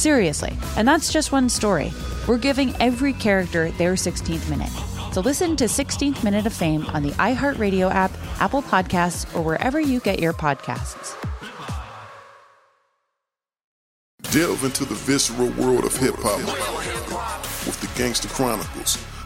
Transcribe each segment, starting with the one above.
Seriously, and that's just one story. We're giving every character their 16th minute. So listen to 16th Minute of Fame on the iHeartRadio app, Apple Podcasts, or wherever you get your podcasts. Delve into the visceral world of hip hop with the Gangster Chronicles,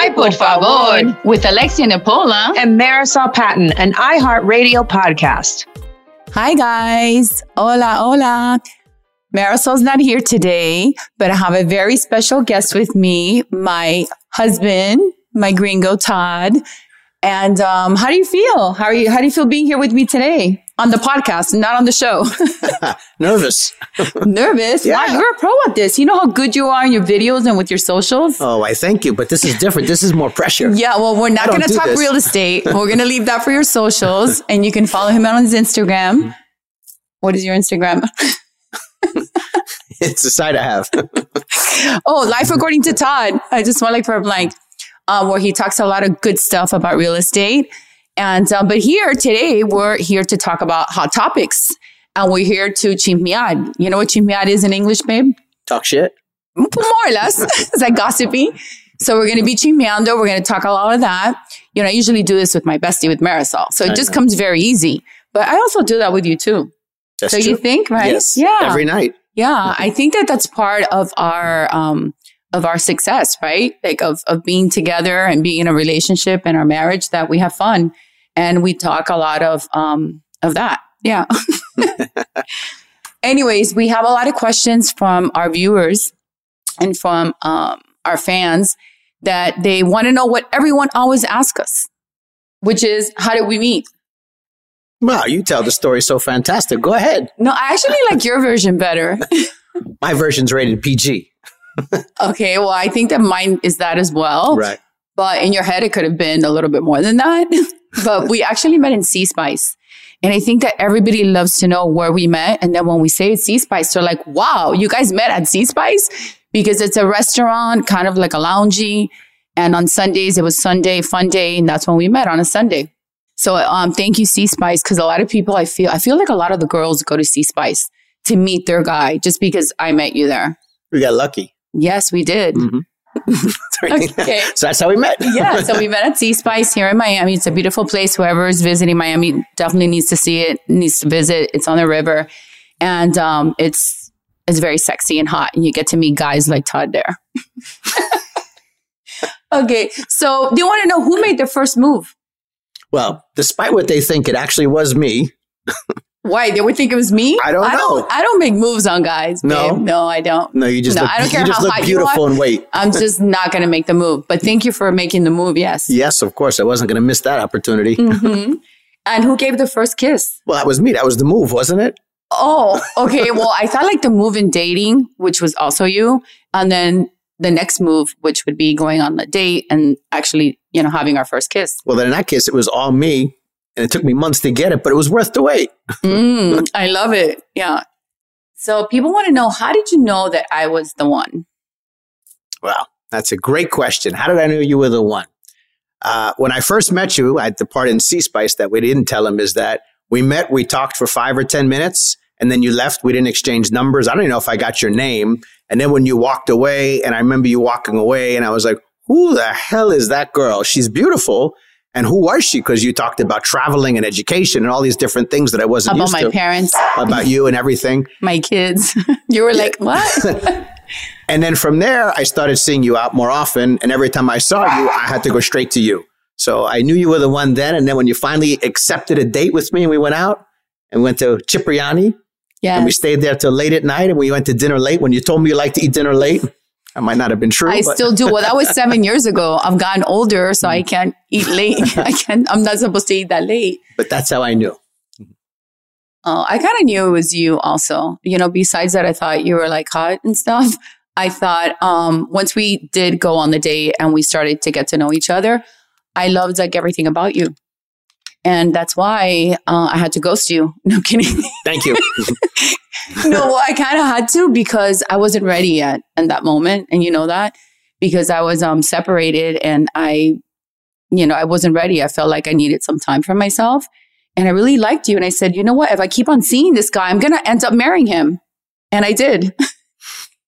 Ay, por favor, with Alexia Nepola. and Marysol Patton, an iHeartRadio podcast. Hi, guys. Hola, hola. Marysol's not here today, but I have a very special guest with me, my husband, my gringo Todd. And um, how do you feel? How are you? How do you feel being here with me today on the podcast, not on the show? Nervous. Nervous? Yeah. Wow, you're a pro at this. You know how good you are in your videos and with your socials. Oh, I thank you, but this is different. This is more pressure. Yeah, well, we're not going to talk this. real estate. We're going to leave that for your socials, and you can follow him out on his Instagram. What is your Instagram? It's a side I have. Oh, Life According to Todd. I just want like for a blank, um, where he talks a lot of good stuff about real estate. And um, but here today we're here to talk about hot topics, and we're here to chismear. You know what chismear is in English, babe? Talk shit. More or less, it's like gossipy. So we're going to be chismeando. We're going to talk a lot of that. You know, I usually do this with my bestie, with Marysol, so it I just know. comes very easy. But I also do that with you too. That's so true. you think, right? Yes. Yeah. Every night. Yeah, I think that that's part of our um of our success, right? Like of of being together and being in a relationship and our marriage that we have fun and we talk a lot of um of that. Yeah. Anyways, we have a lot of questions from our viewers and from um our fans that they want to know what everyone always asks us, which is how did we meet? Wow, you tell the story so fantastic. Go ahead. No, I actually like your version better. My version's rated PG. Okay, well, I think that mine is that as well. Right. But in your head, it could have been a little bit more than that. but we actually met in Seaspice. And I think that everybody loves to know where we met. And then when we say it's Seaspice, they're like, wow, you guys met at Seaspice? Because it's a restaurant, kind of like a loungy. And on Sundays, it was Sunday fun day. And that's when we met on a Sunday. So um, thank you, Seaspice, because a lot of people, I feel, I feel like a lot of the girls go to Seaspice to meet their guy just because I met you there. We got lucky. Yes, we did. Mhm. Okay. so that's how we met. yeah, so we met at Seaspice here in Miami. It's a beautiful place. Whoever is visiting Miami definitely needs to see it, needs to visit. It's on the river, and um, it's it's very sexy and hot, and you get to meet guys like Todd there. Okay, so do you want to know who made the first move? Well, despite what they think, it actually was me. Why they would think it was me? I don't I know. don't. I don't make moves on guys. No? babe. no, I don't. No, you just No, look, I don't care you just how look hot you beautiful are. and wait. I'm just not going to make the move. But thank you for making the move. Yes. Yes, of course. I wasn't going to miss that opportunity. hmm And who gave the first kiss? Well, that was me. That was the move, wasn't it? Oh, okay. well, I thought like the move in dating, which was also you, and then the next move, which would be going on the date and actually, you know, having our first kiss. Well, then in that case, it was all me. And it took me months to get it, but it was worth the wait. Mm, I love it. Yeah. So people want to know how did you know that I was the one? Well, that's a great question. How did I know you were the one? Uh, when I first met you at the part in Seaspice that we didn't tell him is that we met, we talked for five or 10 minutes, and then you left. We didn't exchange numbers. I don't even know if I got your name. And then when you walked away, and I remember you walking away, and I was like, who the hell is that girl? She's beautiful. And who was she? Because you talked about traveling and education and all these different things that I wasn't About my to. parents, About you and everything. my kids. you were like, what? And then from there, I started seeing you out more often. And every time I saw you, I had to go straight to you. So I knew you were the one then. And then when you finally accepted a date with me and we went out and went to Cipriani yeah. and we stayed there till late at night and we went to dinner late. When you told me you like to eat dinner late, that might not have been true. I but- still do. Well, that was seven years ago. I've gotten older, so I can't eat late. I can't, I'm not supposed to eat that late. but that's how I knew. Oh, I kind of knew it was you also. You know, besides that, I thought you were like hot and stuff. I thought um, once we did go on the date and we started to get to know each other, I loved like everything about you. And that's why uh, I had to ghost you. No kidding. Thank you. no, I kind of had to because I wasn't ready yet in that moment. And you know that because I was um, separated and I, you know, I wasn't ready. I felt like I needed some time for myself. And I really liked you. And I said, you know what? If I keep on seeing this guy, I'm going to end up marrying him. And I did.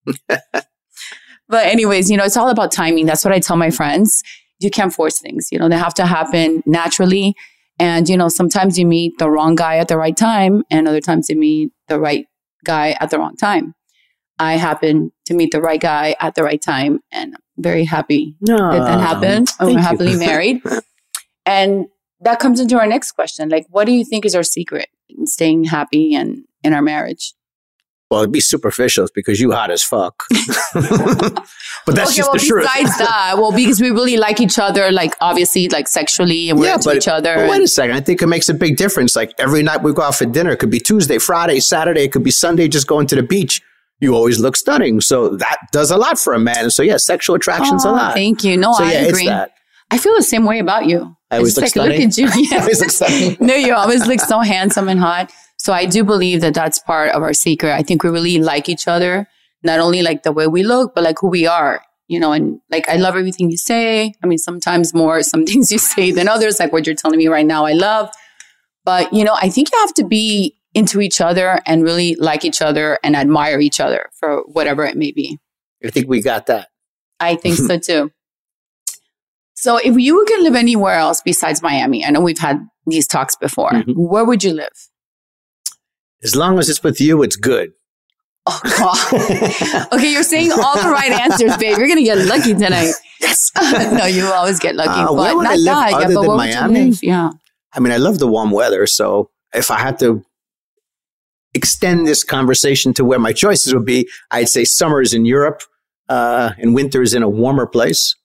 but, anyways, you know, it's all about timing. That's what I tell my friends. You can't force things, you know, they have to happen naturally. And, you know, sometimes you meet the wrong guy at the right time, and other times you meet the right guy at the wrong time. I happened to meet the right guy at the right time, and I'm very happy that that happened. We're happily married. and that comes into our next question. Like, what do you think is our secret in staying happy and in our marriage? Well, it'd be superficial because you hot as fuck. but that's okay, just well, the truth. besides that, well, because we really like each other, like obviously, like sexually, and we're into each other. But wait a second. I think it makes a big difference. Like every night we go out for dinner, it could be Tuesday, Friday, Saturday, it could be Sunday, just going to the beach. You always look stunning. So that does a lot for a man. So yeah, sexual attraction's Oh, a lot. Thank you. No, so I yeah, agree. it's that. I feel the same way about you. I always It's look like, look stunning. at you. I always look stunning. no, you always look so handsome and hot. So I do believe that that's part of our secret. I think we really like each other, not only like the way we look, but like who we are, you know, and like I love everything you say. I mean, sometimes more some things you say than others, like what you're telling me right now, I love. But, you know, I think you have to be into each other and really like each other and admire each other for whatever it may be. I think we got that. I think so too. So if you could live anywhere else besides Miami, I know we've had these talks before, Mhm. where would you live? As long as it's with you, it's good. Oh God. okay, you're saying all the right answers, babe. You're gonna get lucky tonight. Yes. no, you always get lucky. Uh, but not I live that. other yeah, but than Miami? would you live? Yeah. I mean, I love the warm weather. So if I had to extend this conversation to where my choices would be, I'd say summers in Europe uh, and winters in a warmer place.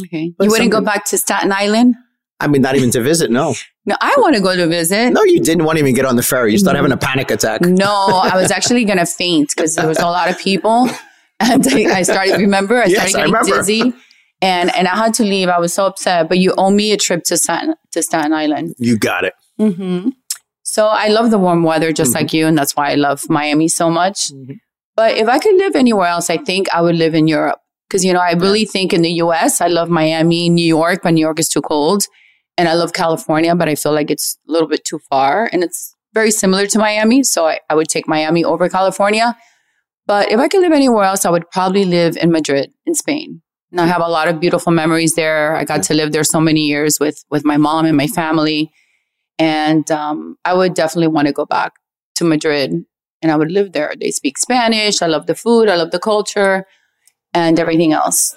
Okay. But you wouldn't go back to Staten Island? I mean, not even to visit. No, No, I want to go to visit. no, you didn't want to even get on the ferry. You started having a panic attack. No, I was actually gonna faint because there was a lot of people, and I I started. Remember, I Yes, started I getting remember. dizzy, and and I had to leave. I was so upset. But you owe me a trip to Staten to Staten Island. You got it. hmm So I love the warm weather, just like you, and that's why I love Miami so much. But if I could live anywhere else, I think I would live in Europe because you know I really think in the U.S. I love Miami, New York, but New York is too cold, and I love California, but I feel like it's a little bit too far, and it's very similar to Miami. So I, I would take Miami over California. But if I could live anywhere else, I would probably live in Madrid, in Spain. And I have a lot of beautiful memories there. I got to live there so many years with with my mom and my family. And um, I would definitely want to go back to Madrid and I would live there. They speak Spanish. I love the food. I love the culture and everything else.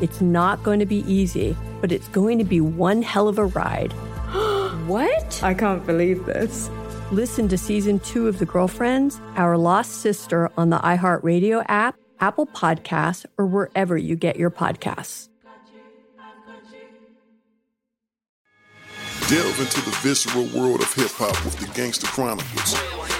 It's not going to be easy, but it's going to be one hell of a ride. what? I can't believe this. Listen to season two of The Girlfriends, Our Lost Sister on the iHeartRadio app, Apple Podcasts, or wherever you get your podcasts. Delve into the visceral world of hip hop with the Gangster Chronicles, a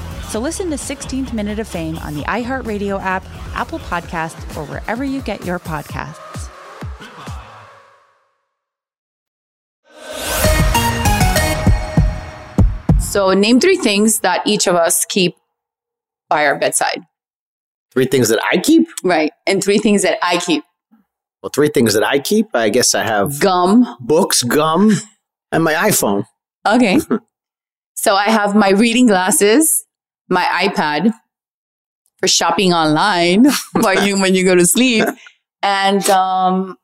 So listen to 16th Minute of Fame on the iHeartRadio app, Apple Podcasts, or wherever you get your podcasts. So, name three things that each of us keep by our bedside. Three things that I keep? Right. And three things that I keep. Well, three things that I keep. I guess I have gum, books, gum, and my iPhone. Okay. so I have my reading glasses, my iPad for shopping online while you when you go to sleep, and um,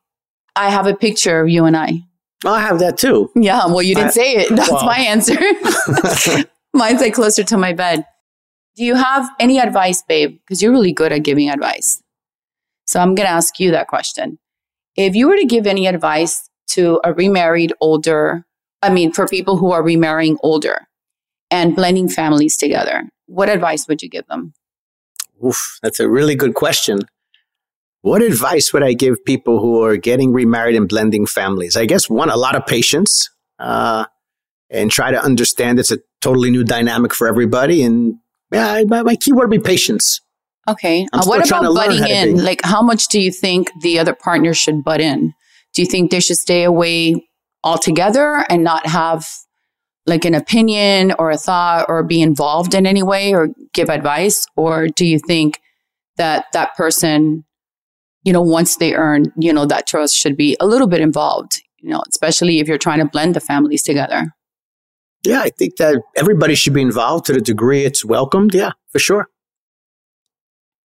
I have a picture of you and I. Oh, I have that too. Yeah. Well, you didn't I- say it. That's well. my answer. Mine's like closer to my bed. Do you have any advice, babe? Because you're really good at giving advice. So I'm going to ask you that question. If you were to give any advice to a remarried older, I mean, for people who are remarrying older and blending families together, what advice would you give them? Oof, that's a really good question. What advice would I give people who are getting remarried and blending families? I guess one, a lot of patience, uh, and try to understand it's a totally new dynamic for everybody. And yeah, my, my key word would be patience. Okay. Uh, what about butting in? Like, how much do you think the other partner should butt in? Do you think they should stay away altogether and not have like an opinion or a thought or be involved in any way or give advice? Or do you think that that person, you know, once they earn, you know, that trust should be a little bit involved, you know, especially if you're trying to blend the families together? Yeah, I think that everybody should be involved to the degree it's welcomed. Yeah, for sure.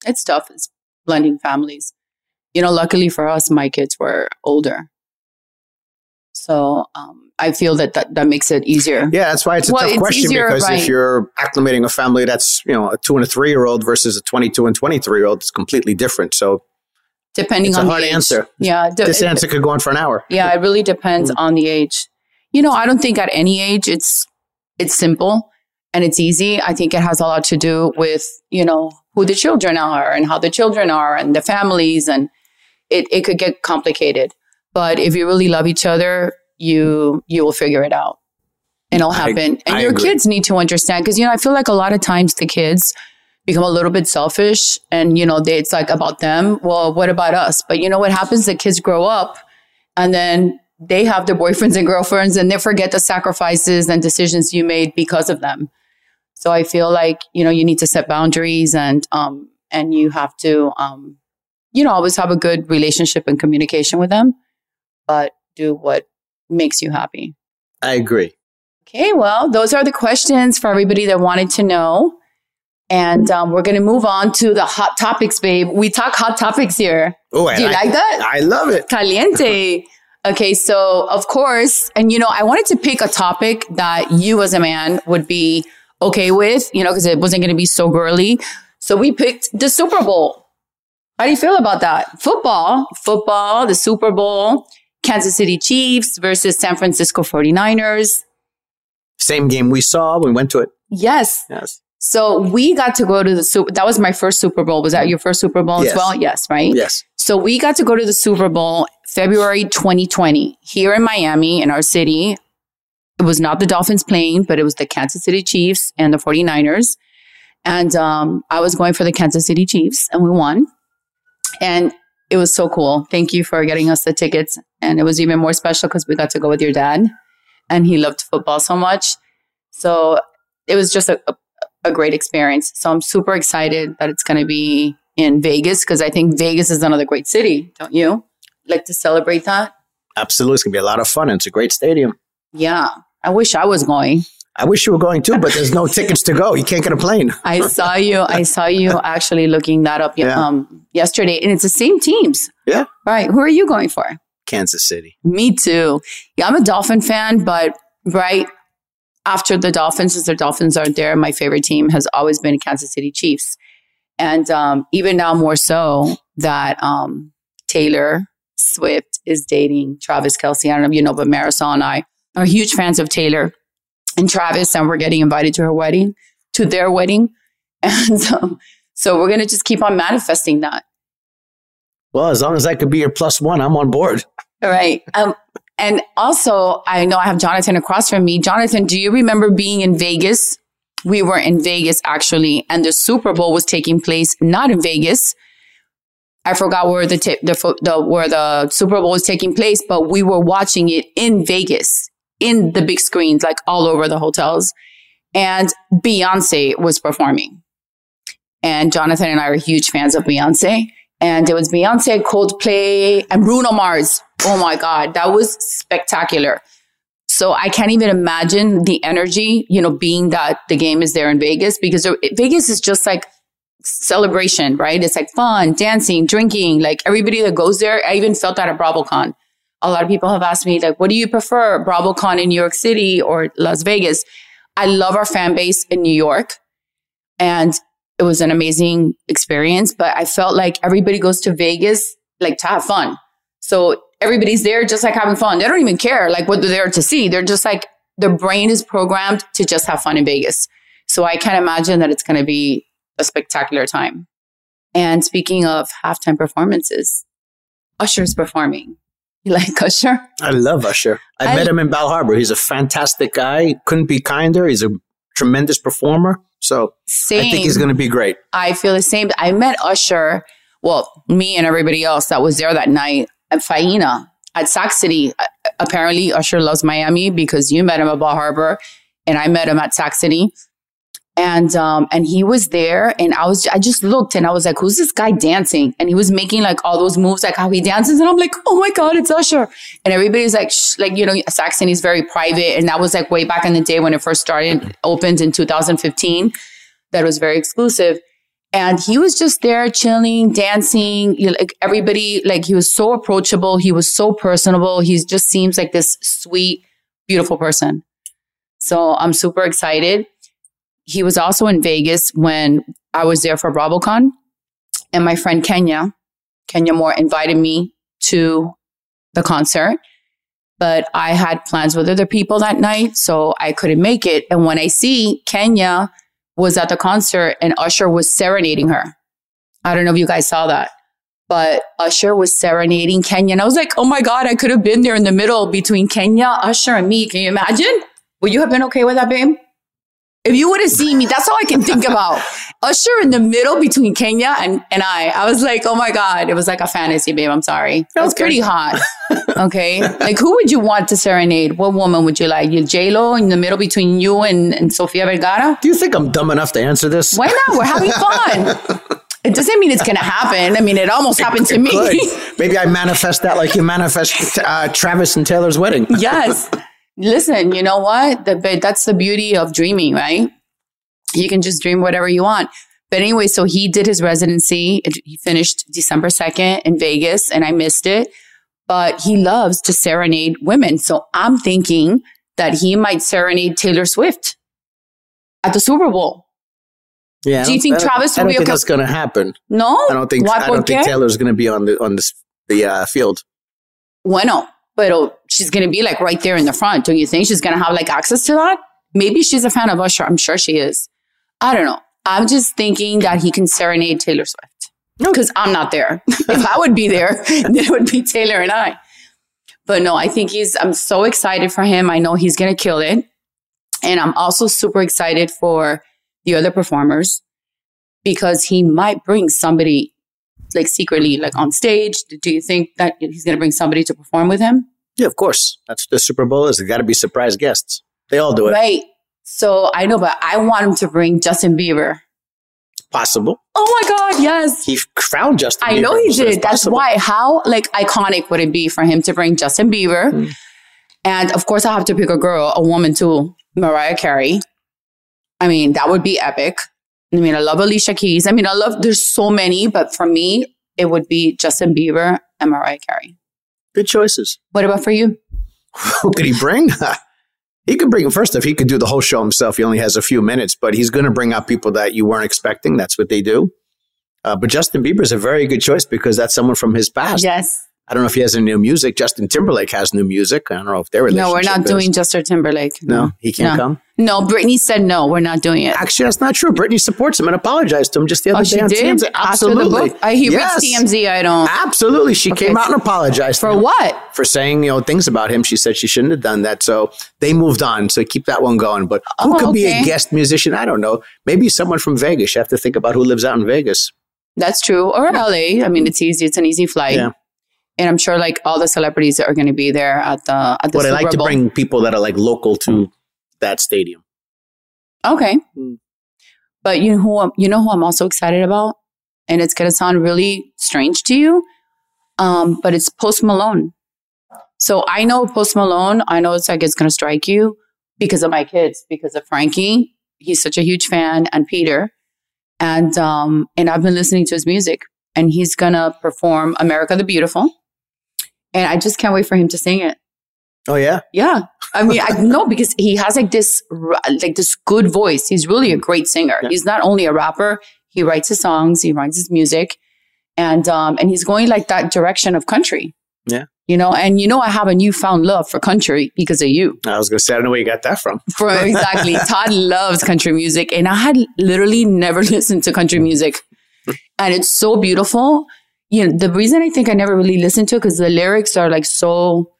it's tough it's blending families you know luckily for us my kids were older so um, i feel that, that that makes it easier Yeah, that's why it's a Well, tough it's question easier, because right. if you're acclimating a family that's, you know, a two and a three year old versus a 22 and 23 year old, it's completely different. So depending it's on a the age. answer. yeah de- this answer could go on for an hour. yeah it really depends mm. on the age you know i don't think at any age it's it's simple and it's easy i think it has a lot to do with you know who the children are and how the children are and the families and it, it could get complicated but if you really love each other you you will figure it out. And it'll I- happen. And I your agree. kids need to understand because you know i feel like a lot of times the kids become a little bit selfish and you know they, it's like about them. Well what about us? But you know what happens? The kids grow up and then they have their boyfriends and girlfriends and they forget the sacrifices and decisions you made because of them. So i feel like you know you need to set boundaries and um and you have to um you know always have a good relationship and communication with them but do what makes you happy I agree. Okay, well, those are the questions for everybody that wanted to know. And um, we're going to move on to the hot topics, babe. We talk hot topics here. Oh, Do you like- like that? I love it. Caliente. Okay, so of course, and you know, I wanted to pick a topic that you as a man would be okay with, you know, because it wasn't going to be so girly. So we picked the Super Bowl. How do you feel about that? Football, football, the Super Bowl, Kansas City Chiefs versus San Francisco 49ers. Same game we saw. We went to it. Yes. Yes. So we got to go to the Super. That was my first Super Bowl. Was that your first Super Bowl Yes. as well? Yes, right? Yes. So we got to go to the Super Bowl February 2020 here in Miami in our city. It was not the Dolphins playing, but it was the Kansas City Chiefs and the 49ers. And um, I was going for the Kansas City Chiefs and we won. And it was so cool. Thank you for getting us the tickets. And it was even more special because we got to go with your dad and he loved football so much. So it was just a, a, a great experience. So I'm super excited that it's going to be in Vegas because I think Vegas is another great city, don't you? Like to celebrate that? Absolutely. It's going to be a lot of fun. and It's a great stadium. Yeah. I wish I was going. I wish you were going too, but there's no tickets to go. You can't get a plane. I saw you. I saw you actually looking that up Yeah. um, yesterday, and it's the same teams. Yeah. Right. Who are you going for? Kansas City. Me too. Yeah, I'm a Dolphin fan, but right after the Dolphins, since the Dolphins aren't there, my favorite team has always been Kansas City Chiefs. And um, even now, more so that um, Taylor Swift is dating Travis Kelce. I don't know if you know, but Marysol and I are huge fans of Taylor and Travis, and we're getting invited to her wedding, to their wedding. And so we're going to just keep on manifesting that. Well, as long as I could be your plus one, I'm on board. Right. Um, and also, I know I have Jonathan across from me. Jonathan, do you remember being in Vegas? We were in Vegas actually, and the Super Bowl was taking place not in Vegas. I forgot where the, ta- the, the where the Super Bowl was taking place, but we were watching it in Vegas in the big screens, like all over the hotels. And Beyonce was performing. And Jonathan and I are huge fans of Beyonce. And it was Beyonce, Coldplay, and Bruno Mars. Oh my God, that was spectacular. So I can't even imagine the energy, you know, being that the game is there in Vegas because Vegas is just like celebration, right? It's like fun, dancing, drinking, like everybody that goes there. I even felt that at BravoCon. A lot of people have asked me, like, what do you prefer, BravoCon in New York City or Las Vegas? I love our fan base in New York. And it was an amazing experience, but I felt like everybody goes to Vegas like to have fun. So everybody's there just like having fun. They don't even care like what they're there to see. They're just like their brain is programmed to just have fun in Vegas. So I can't imagine that it's going to be a spectacular time. And speaking of halftime performances, Usher's performing. You like Usher? I love Usher. I, I met him in Bal Harbour. He's a fantastic guy. Couldn't be kinder. He's a tremendous performer. So same. I think he's going to be great. I feel the same. I met Usher, well, me and everybody else that was there that night at Faena at Sac City. Apparently, Usher loves Miami because you met him at Bal Harbour and I met him at Sac City and um and he was there and i was i just looked and i was like who's this guy dancing? And he was making like all those moves like how he dances. And i'm like oh my god it's usher. And everybody's like Shh, like you know saxon is very private. And that was like way back in the day when it first started opened in 2015 that was very exclusive. And he was just there chilling dancing. You know, like everybody like he was so approachable. He was so personable. He just seems like this sweet beautiful person. So i'm super excited he was also in Vegas when I was there for BravoCon. And my friend Kenya, Kenya Moore, invited me to the concert. But I had plans with other people that night, so I couldn't make it. And when I see Kenya was at the concert and Usher was serenading her. I don't know if you guys saw that, but Usher was serenading Kenya. And I was like, oh my God, I could have been there in the middle between Kenya, Usher, and me. Can you imagine? Would you have been okay with that, babe? If you would have seen me, that's all I can think about. Usher in the middle between Kenya and, and I. I was like, oh my God. It was like a fantasy, babe. I'm sorry. It was pretty hot. Okay. like, who would you want to serenade? What woman would you like? You J-Lo in the middle between you and, and Sofia Vergara? Do you think I'm dumb enough to answer this? Why not? We're having fun. It doesn't mean it's going to happen. I mean, it almost it, happened to me. Maybe I manifest that like you manifest uh, Travis and Taylor's wedding. yes. Listen, you know what? The, that's the beauty of dreaming, right? You can just dream whatever you want. But anyway, so he did his residency. He finished December 2nd in Vegas and I missed it. But he loves to serenade women. So I'm thinking that he might serenade Taylor Swift at the Super Bowl. Yeah. Do you think Travis will be I don't okay? That's going to happen. No, I don't think. I don't think Taylor's going to be on the on the the uh, field. Bueno, but she's going to be like right there in the front. Don't you think she's going to have like access to that? Maybe she's a fan of Usher. I'm sure she is. I don't know. I'm just thinking that he can serenade Taylor Swift because I'm not there. if I would be there, then it would be Taylor and I. But no, I think he's, I'm so excited for him. I know he's going to kill it. And I'm also super excited for the other performers because he might bring somebody like secretly like on stage? Do you think that he's going to bring somebody to perform with him? Yeah, of course. That's the Super Bowl is. They got to be surprise guests. They all do it. Right. So I know, but I want him to bring Justin Bieber. Possible. Oh my God, yes. He found Justin I Bieber, know he so did. That's why. How like iconic would it be for him to bring Justin Bieber? Mm. And of course, I have to pick a girl, a woman too, Mariah Carey. I mean, that would be epic. I mean, I love Alicia Keys. I mean, I love, there's so many, but for me, it would be Justin Bieber and Mariah Carey. Good choices. What about for you? Who could he bring? he could bring, first if he could do the whole show himself. He only has a few minutes, but he's going to bring out people that you weren't expecting. That's what they do. Uh, but Justin Bieber is a very good choice because that's someone from his past. Yes. I don't know if he has any new music. Justin Timberlake has new music. I don't know if they're No, we're not is. doing Justin Timberlake. No, he can't no. come. No, Britney said no. We're not doing it. Actually, that's not true. Britney supports him and apologized to him just the oh, other oh, day she on did? TMZ. Absolutely. I he yes. reached TMZ. I don't. Absolutely, she okay. came out and apologized for what? For saying you know things about him. She said she shouldn't have done that. So they moved on. So keep that one going. But who oh, could okay. be a guest musician? I don't know. Maybe someone from Vegas. You have to think about who lives out in Vegas. That's true. Or LA. I mean, it's easy. It's an easy flight. Yeah and I'm sure like all the celebrities that are going to be there at the at the. But Super I like Bowl. to bring people that are like local to that stadium. Okay, mm. but you know who I'm, you know who I'm also excited about and it's gonna sound really strange to you, um, but it's Post Malone. So I know Post Malone. I know it's like it's gonna strike you because of my kids, because of Frankie. He's such a huge fan, and Peter, and um, and I've been listening to his music, and he's gonna perform "America the Beautiful," and I just can't wait for him to sing it. Oh yeah, Yeah, I mean, I know because he has like this, like this good voice. He's really a great singer. He's not only a rapper; he writes his songs, he writes his music, and um, and he's going like that direction of country. yeah. You know, and you know, I have a newfound love for country because of you. I was gonna say I don't know where you got that from. For exactly, Todd loves country music, and I had literally never listened to country music, and it's so beautiful. You know, the reason I think I never really listened to it because the lyrics are like so.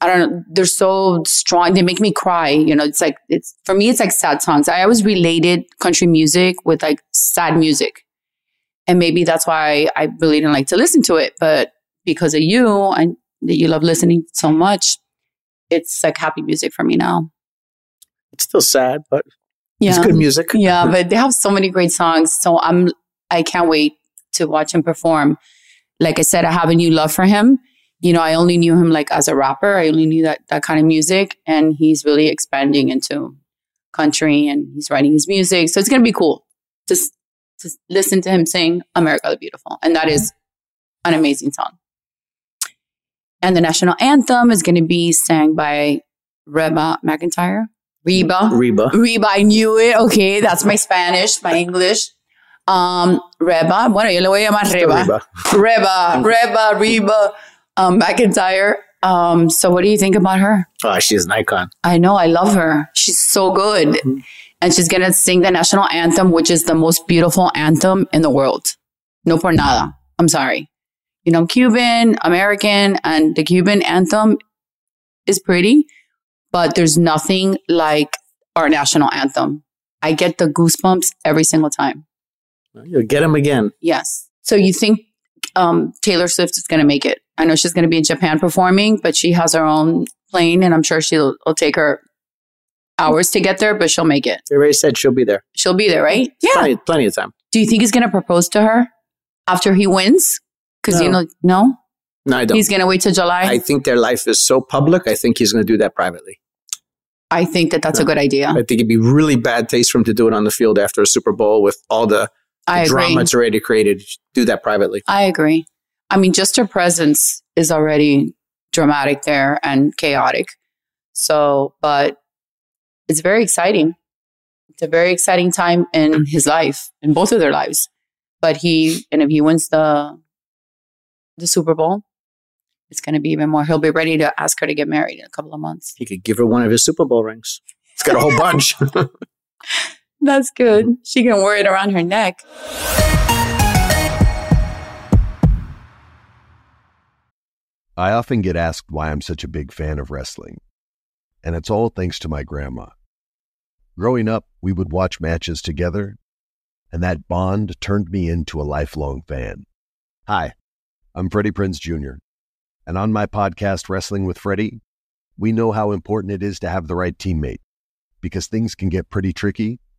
I don't know. They're so strong. They make me cry. You know, it's like it's for me. It's like sad songs. I always related country music with like sad music, and maybe that's why I really didn't like to listen to it. But because of you and that you love listening so much, it's like happy music for me now. It's still sad, but Yeah. it's good music. Yeah, but they have so many great songs. So I'm I can't wait to watch him perform. Like I said, I have a new love for him. You know, I only knew him like as a rapper. I only knew that that kind of music, and he's really expanding into country, and he's writing his music. So it's gonna be cool to to listen to him sing "America the Beautiful," and that is an amazing song. And the national anthem is gonna be sang by Reba McEntire. Reba. Reba. Reba, I knew it. Okay, that's my Spanish, my English. Um, Reba, bueno, yo le voy a llamar Reba. Reba, Reba, Reba, um, McEntire. Um, so what do you think about her? Oh, she's an icon. I know, I love her. She's so good. And she's gonna sing the national anthem, which is the most beautiful anthem in the world. No por nada. I'm sorry. You know, I'm Cuban, American, and the Cuban anthem is pretty, but there's nothing like our national anthem. I get the goosebumps every single time. You'll get him again. Yes. So you think um, Taylor Swift is going to make it? I know she's going to be in Japan performing, but she has her own plane, and I'm sure she'll it'll take her hours to get there, but she'll make it. They already said she'll be there. She'll be there, right? Yeah. Plenty, plenty of time. Do you think he's going to propose to her after he wins? Because you know, no, No, I don't. he's going to wait till July. I think their life is so public. I think he's going to do that privately. I think that that's a good idea. I think it'd be really bad taste for him to do it on the field after a Super Bowl with all the, I the agree. drama it's already created. Do that privately. I agree. I mean, just her presence is already dramatic there and chaotic. So, but it's very exciting. It's a very exciting time in mm-hmm. his life, in both of their lives. But he, and if he wins the the Super Bowl, it's going to be even more. He'll be ready to ask her to get married in a couple of months. He could give her one of his Super Bowl rings. He's got a whole bunch. That's good. She can wear it around her neck. I often get asked why I'm such a big fan of wrestling, and it's all thanks to my grandma. Growing up, we would watch matches together, and that bond turned me into a lifelong fan. Hi, I'm Freddie Prinz Jr., and on my podcast, Wrestling with Freddie, we know how important it is to have the right teammate because things can get pretty tricky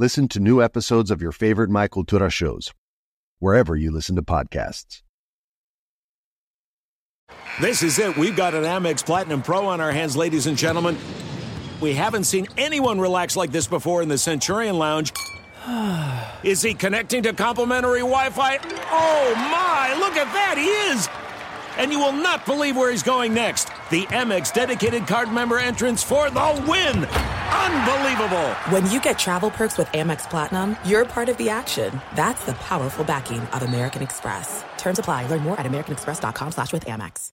Listen to new episodes of your favorite My Cultura shows, wherever you listen to podcasts. This is it. We've got an Amex Platinum Pro on our hands, ladies and gentlemen. We haven't seen anyone relax like this before in the Centurion Lounge. Is he connecting to complimentary Wi Fi? Oh my, look at that! He is! And you will not believe where he's going next. The Amex dedicated card member entrance for the win! Unbelievable! When you get travel perks with Amex Platinum, you're part of the action. That's the powerful backing of American Express. Terms apply. Learn more at americanexpress.com slash with Amex.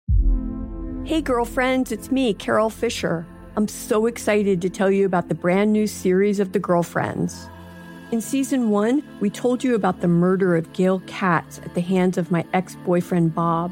Hey, girlfriends, it's me, Carol Fisher. I'm so excited to tell you about the brand new series of The Girlfriends. In season one, we told you about the murder of Gail Katz at the hands of my ex boyfriend Bob.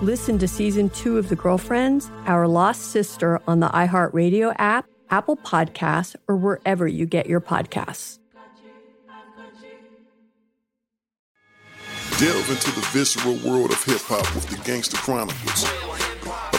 Listen to season two of The Girlfriends, Our Lost Sister on the iHeartRadio app, Apple Podcasts, or wherever you get your podcasts. Delve into the visceral world of hip hop with the Gangster Chronicles,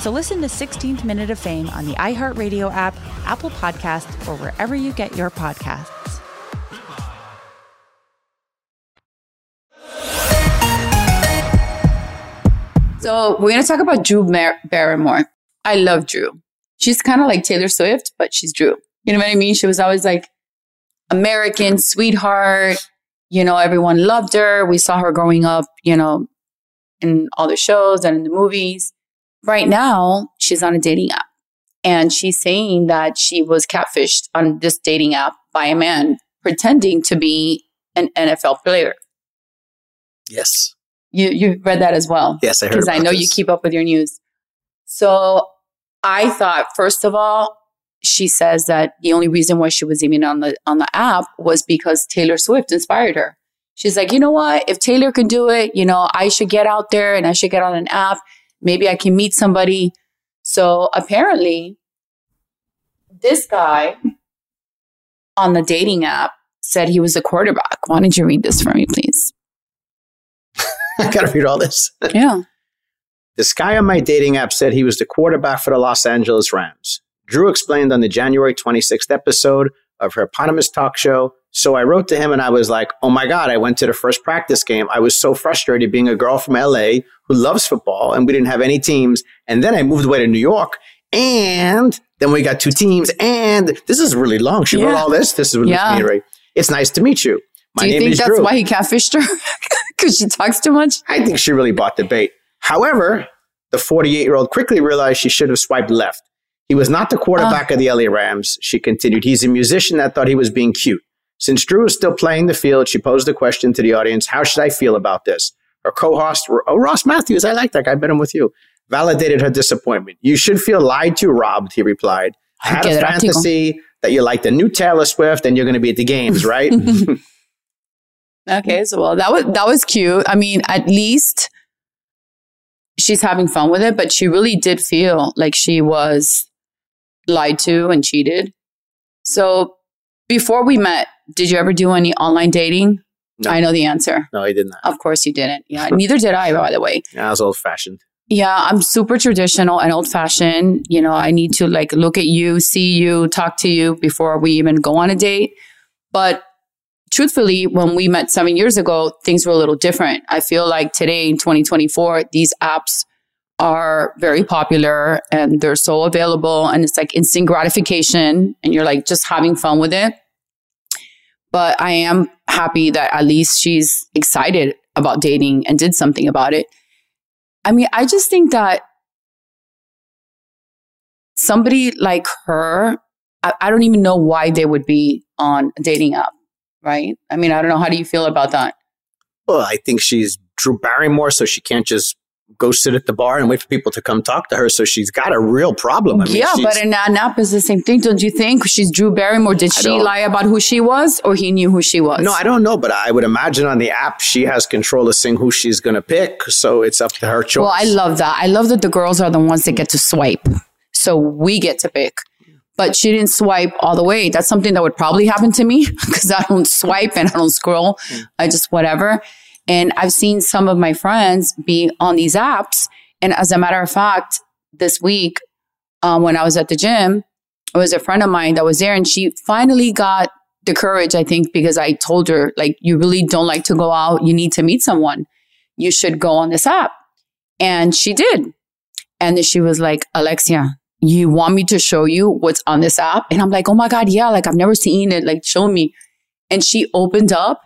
So listen to 16th Minute of Fame on the iHeartRadio app, Apple Podcasts, or wherever you get your podcasts. So we're going to talk about Drew Mar- Barrymore. I love Drew. She's kind of like Taylor Swift, but she's Drew. You know what I mean? She was always like American sweetheart. You know, everyone loved her. We saw her growing up, you know, in all the shows and in the movies. Right now, she's on a dating app and she's saying that she was catfished on this dating app by a man pretending to be an NFL player. Yes. You you read that as well. Yes, I heard Because I know this. you keep up with your news. So I thought, first of all, she says that the only reason why she was even on the on the app was because Taylor Swift inspired her. She's like, you know what? If Taylor can do it, you know, I should get out there and I should get on an app. Maybe I can meet somebody. So apparently, this guy on the dating app said he was a quarterback. Why don't you read this for me, please? I gotta read all this. Yeah. This guy on my dating app said he was the quarterback for the Los Angeles Rams. Drew explained on the January 26th episode of her eponymous talk show. So I wrote to him and I was like, oh my God, I went to the first practice game. I was so frustrated being a girl from LA who loves football and we didn't have any teams. And then I moved away to New York and then we got two teams. And this is really long. She wrote all this. This is really Yeah. yeah. It's nice to meet you. My Do you think that's Drew. why he catfished her? Because she talks too much? I think she really bought the bait. However, the 48 year old quickly realized she should have swiped left. He was not the quarterback ah. of the LA Rams, she continued. He's a musician that thought he was being cute. Since Drew is still playing the field, she posed a question to the audience How should I feel about this? Her co host, oh, Ross Mathews, I like that guy, I bet him with you, validated her disappointment. You should feel lied to, robbed, he replied. I had a fantasy that you like the new Taylor Swift and you're going to be at the games, right? okay, so well, that was that was cute. I mean, at least she's having fun with it, but she really did feel like she was lied to and cheated. So before we met, did you ever do any online dating? No. I know the answer. No, I did not. Of course you didn't. Yeah, neither did I, by the way. Yeah, I was old fashioned. Yeah, I'm super traditional and old fashioned. You know, I need to like look at you, see you, talk to you before we even go on a date. But truthfully, when we met seven years ago, things were a little different. I feel like today in 2024, these apps are very popular and they're so available and it's like instant gratification and you're like just having fun with it. But I am happy that at least she's excited about dating and did something about it. I mean, I just think that somebody like her, I, I don't even know why they would be on a dating app, right? I mean, I don't know. How do you feel about that? Well, I think she's Drew Barrymore, so she can't just go sit at the bar and wait for people to come talk to her. So she's got a real problem. I mean, yeah, but in Nap is the same thing, don't you think? She's Drew Barrymore. Did she lie about who she was, or he knew who she was? No, I don't know, but I would imagine on the app she has control of seeing who she's going to pick. So it's up to her choice. Well, I love that. I love that the girls are the ones that get to swipe, so we get to pick. But she didn't swipe all the way. That's something that would probably happen to me because I don't swipe and I don't scroll. I just whatever. And I've seen some of my friends be on these apps and as a matter of fact, this week, um, when I was at the gym, it was a friend of mine that was there and she finally got the courage, I think, because I told her, like, you really don't like to go out. You need to meet someone. You should go on this app. And she did. And then she was like, Alexia, you want me to show you what's on this app? And I'm like, oh my God, yeah, like I've never seen it. Like, show me. And she opened up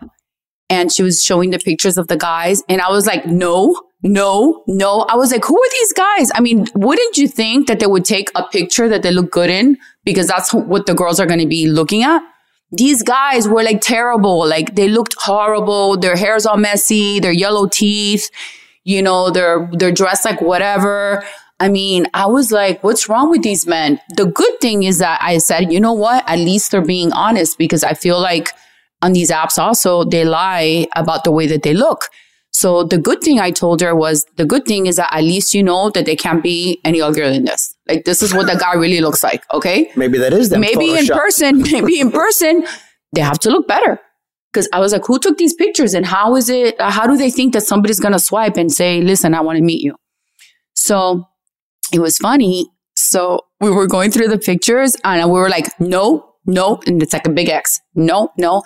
and she was showing the pictures of the guys. And I was like, no, no, no. I was like, who are these guys? I mean, wouldn't you think that they would take a picture that they look good in because that's what the girls are going to be looking at? These guys were like terrible. Like they looked horrible. Their hair's all messy. Their yellow teeth. You know, they're, they're dressed like whatever. I mean, I was like, what's wrong with these men? The good thing is that I said, you know what? At least they're being honest because I feel like on these apps also, they lie about the way that they look. So the good thing I told her was the good thing is that at least you know that they can't be any uglier than this. Like this is what the guy really looks like. Okay. Maybe that is them. Maybe Photoshop. in person, maybe in person, they have to look better. Cause I was like, who took these pictures and how is it, how do they think that somebody's going to swipe and say, listen, I want to meet you. So it was funny. So we were going through the pictures and we were like, no, no. And it's like a big X. No, no.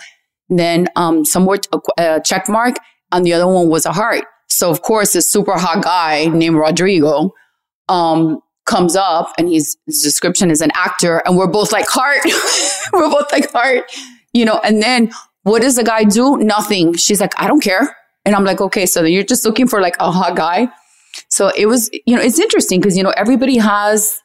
Then, um, somewhere, a, a check mark and the other one was a heart. So of course, this super hot guy named Rodrigo um, comes up, and his description is an actor, and we're both like heart. we're both like heart, you know. And then what does the guy do? Nothing. She's like, I don't care, and I'm like, okay, so you're just looking for like a hot guy. So it was, you know, it's interesting because you know everybody has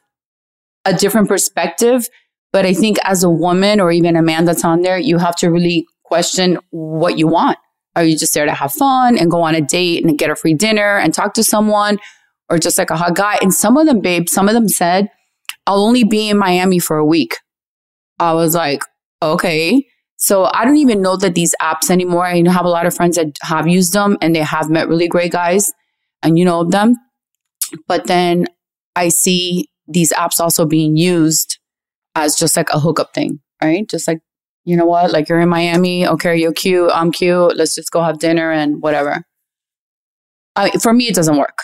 a different perspective, but I think as a woman or even a man that's on there, you have to really question what you want are you just there to have fun and go on a date and get a free dinner and talk to someone or just like a hot guy? And some of them, babe, some of them said, I'll only be in Miami for a week. I was like, okay. So I don't even know that these apps anymore. I have a lot of friends that have used them and they have met really great guys and you know them. But then I see these apps also being used as just like a hookup thing, right? Just like you know what? Like you're in Miami. Okay, you're cute. I'm cute. Let's just go have dinner and whatever. I, for me, it doesn't work.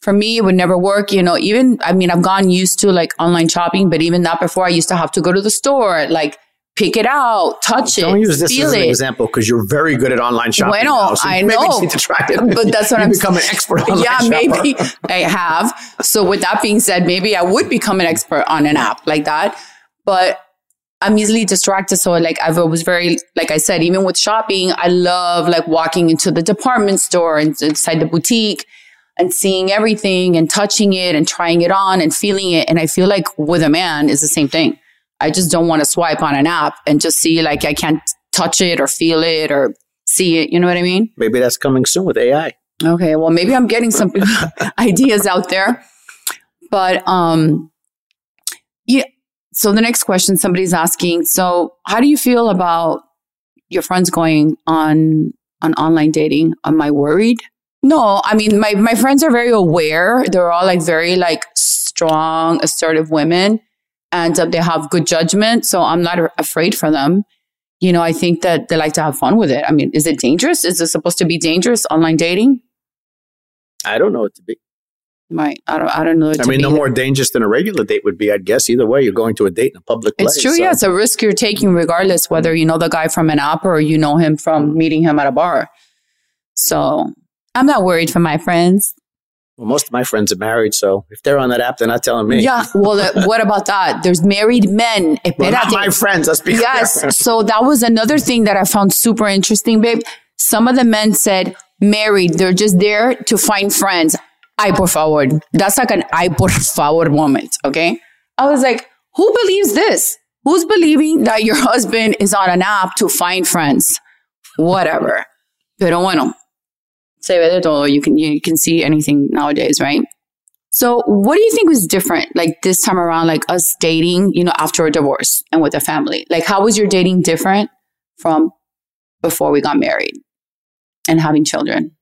For me, it would never work. You know, even, I mean, I've gone used to like online shopping, but even that before I used to have to go to the store, like pick it out, touch Don't it. Don't use this as an it. example because you're very good at online shopping. Bueno, now, so I know. need to try it. But that's what you I'm become an expert online Yeah, shopper. maybe I have. So with that being said, maybe I would become an expert on an app like that. But I'm easily distracted. So like I was very, like I said, even with shopping, I love like walking into the department store and inside the boutique and seeing everything and touching it and trying it on and feeling it. And I feel like with a man is the same thing. I just don't want to swipe on an app and just see like I can't touch it or feel it or see it. You know what I mean? Maybe that's coming soon with AI. Okay, well, maybe I'm getting some ideas out there. But um yeah, so the next question somebody's asking, so how do you feel about your friends going on on online dating? Am I worried? No, I mean my my friends are very aware. They're all like very like strong, assertive women and uh, they have good judgment, so I'm not afraid for them you know, I think that they like to have fun with it. I mean, is it dangerous? Is it supposed to be dangerous online dating? I don't know what to be. Right. I don't, I don't know. I mean, no more dangerous than a regular date would be, I'd guess. Either way, you're going to a date in a public place. It's true. So. Yeah. It's a risk you're taking, regardless whether you know the guy from an app or you know him from meeting him at a bar. So I'm not worried for my friends. Well, most of my friends are married, so if they're on that app, they're not telling me. Yeah. Well, uh, what about that? There's married men. Well, not my friends. Let's be Yes. so that was another thing that I found super interesting, babe. Some of the men said married. They're just there to find friends. Ay, por favor. That's like an ay, por favor moment. Okay. I was like, who believes this? Who's believing that your husband is on an app to find friends? Whatever. Pero bueno, se ve de todo. You can, you can see anything nowadays, right? So what do you think was different like this time around, like us dating, you know, after a divorce and with a family? Like how was your dating different from before we got married and having children?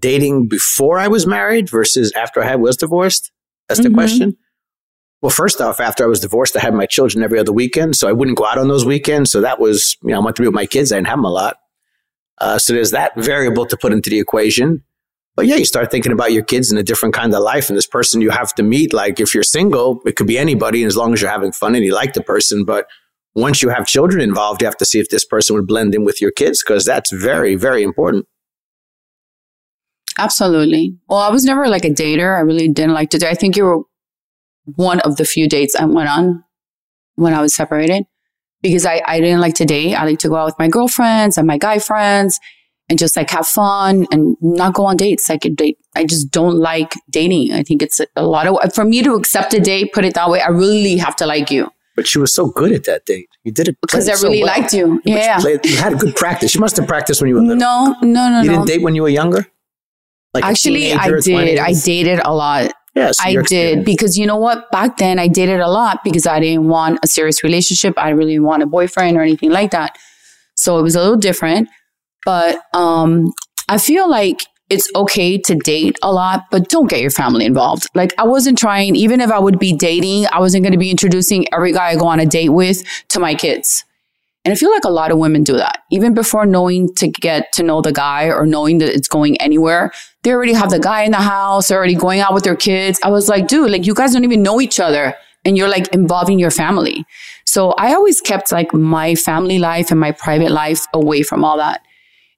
Dating before I was married versus after I was divorced? That's the mm-hmm. question. Well, first off, after I was divorced, I had my children every other weekend. So I wouldn't go out on those weekends. So that was, you know, I went to be with my kids. I didn't have them a lot. Uh, so there's that variable to put into the equation. But yeah, you start thinking about your kids in a different kind of life and this person you have to meet. Like if you're single, it could be anybody. And as long as you're having fun and you like the person, but once you have children involved, you have to see if this person would blend in with your kids because that's very, very important. Absolutely. Well, I was never like a dater. I really didn't like to date. I think you were one of the few dates I went on when I was separated because I, I didn't like to date. I like to go out with my girlfriends and my guy friends and just like have fun and not go on dates. Like date. I just don't like dating. I think it's a lot of, for me to accept a date, put it that way, I really have to like you. But she was so good at that date. You did it because I really so well. liked you. Yeah. You, played, you, had good practice. You must have practiced when you were little. No, no, no. You no. didn't date when you were younger? Like Actually, I did. I dated a lot. Yes, I did because you know what? Back then I dated a lot because I didn't want a serious relationship. I really didn't want a boyfriend or anything like that. So it was a little different. But um, I feel like it's okay to date a lot, but don't get your family involved. Like I wasn't trying, even if I would be dating, I wasn't going to be introducing every guy I go on a date with to my kids. And I feel like a lot of women do that. Even before knowing to get to know the guy or knowing that it's going anywhere, they already have the guy in the house, they're already going out with their kids. I was like, dude, like you guys don't even know each other and you're like involving your family. So I always kept like my family life and my private life away from all that.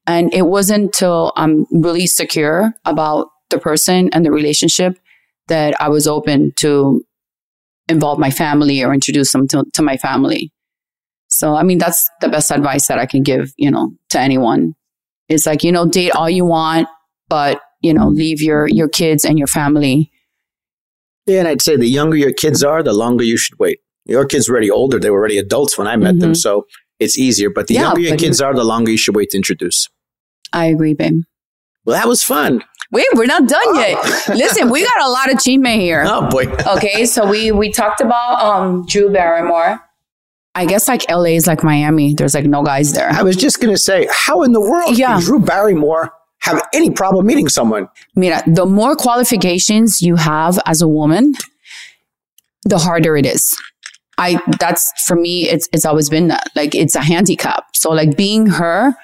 And it wasn't until I'm really secure about the person and the relationship that I was open to involve my family or introduce them to, to my family. So, I mean, that's the best advice that I can give, you know, to anyone. It's like, you know, date all you want, but, you know, leave your, your kids and your family. Yeah. And I'd say the younger your kids are, the longer you should wait. Your kids were already older. They were already adults when I met mm-hmm. them. So it's easier. But the yeah, younger your kids are, the longer you should wait to introduce. I agree, babe. Well, that was fun. Wait, we're not done oh. yet. Listen, we got a lot of achievement here. Oh boy. okay, so we we talked about um Drew Barrymore. I guess like LA is like Miami. There's like no guys there. I was just gonna say, how in the world yeah. Drew Barrymore have any problem meeting someone? Mira, the more qualifications you have as a woman, the harder it is. I that's for me, it's it's always been that. Like it's a handicap. So like being her,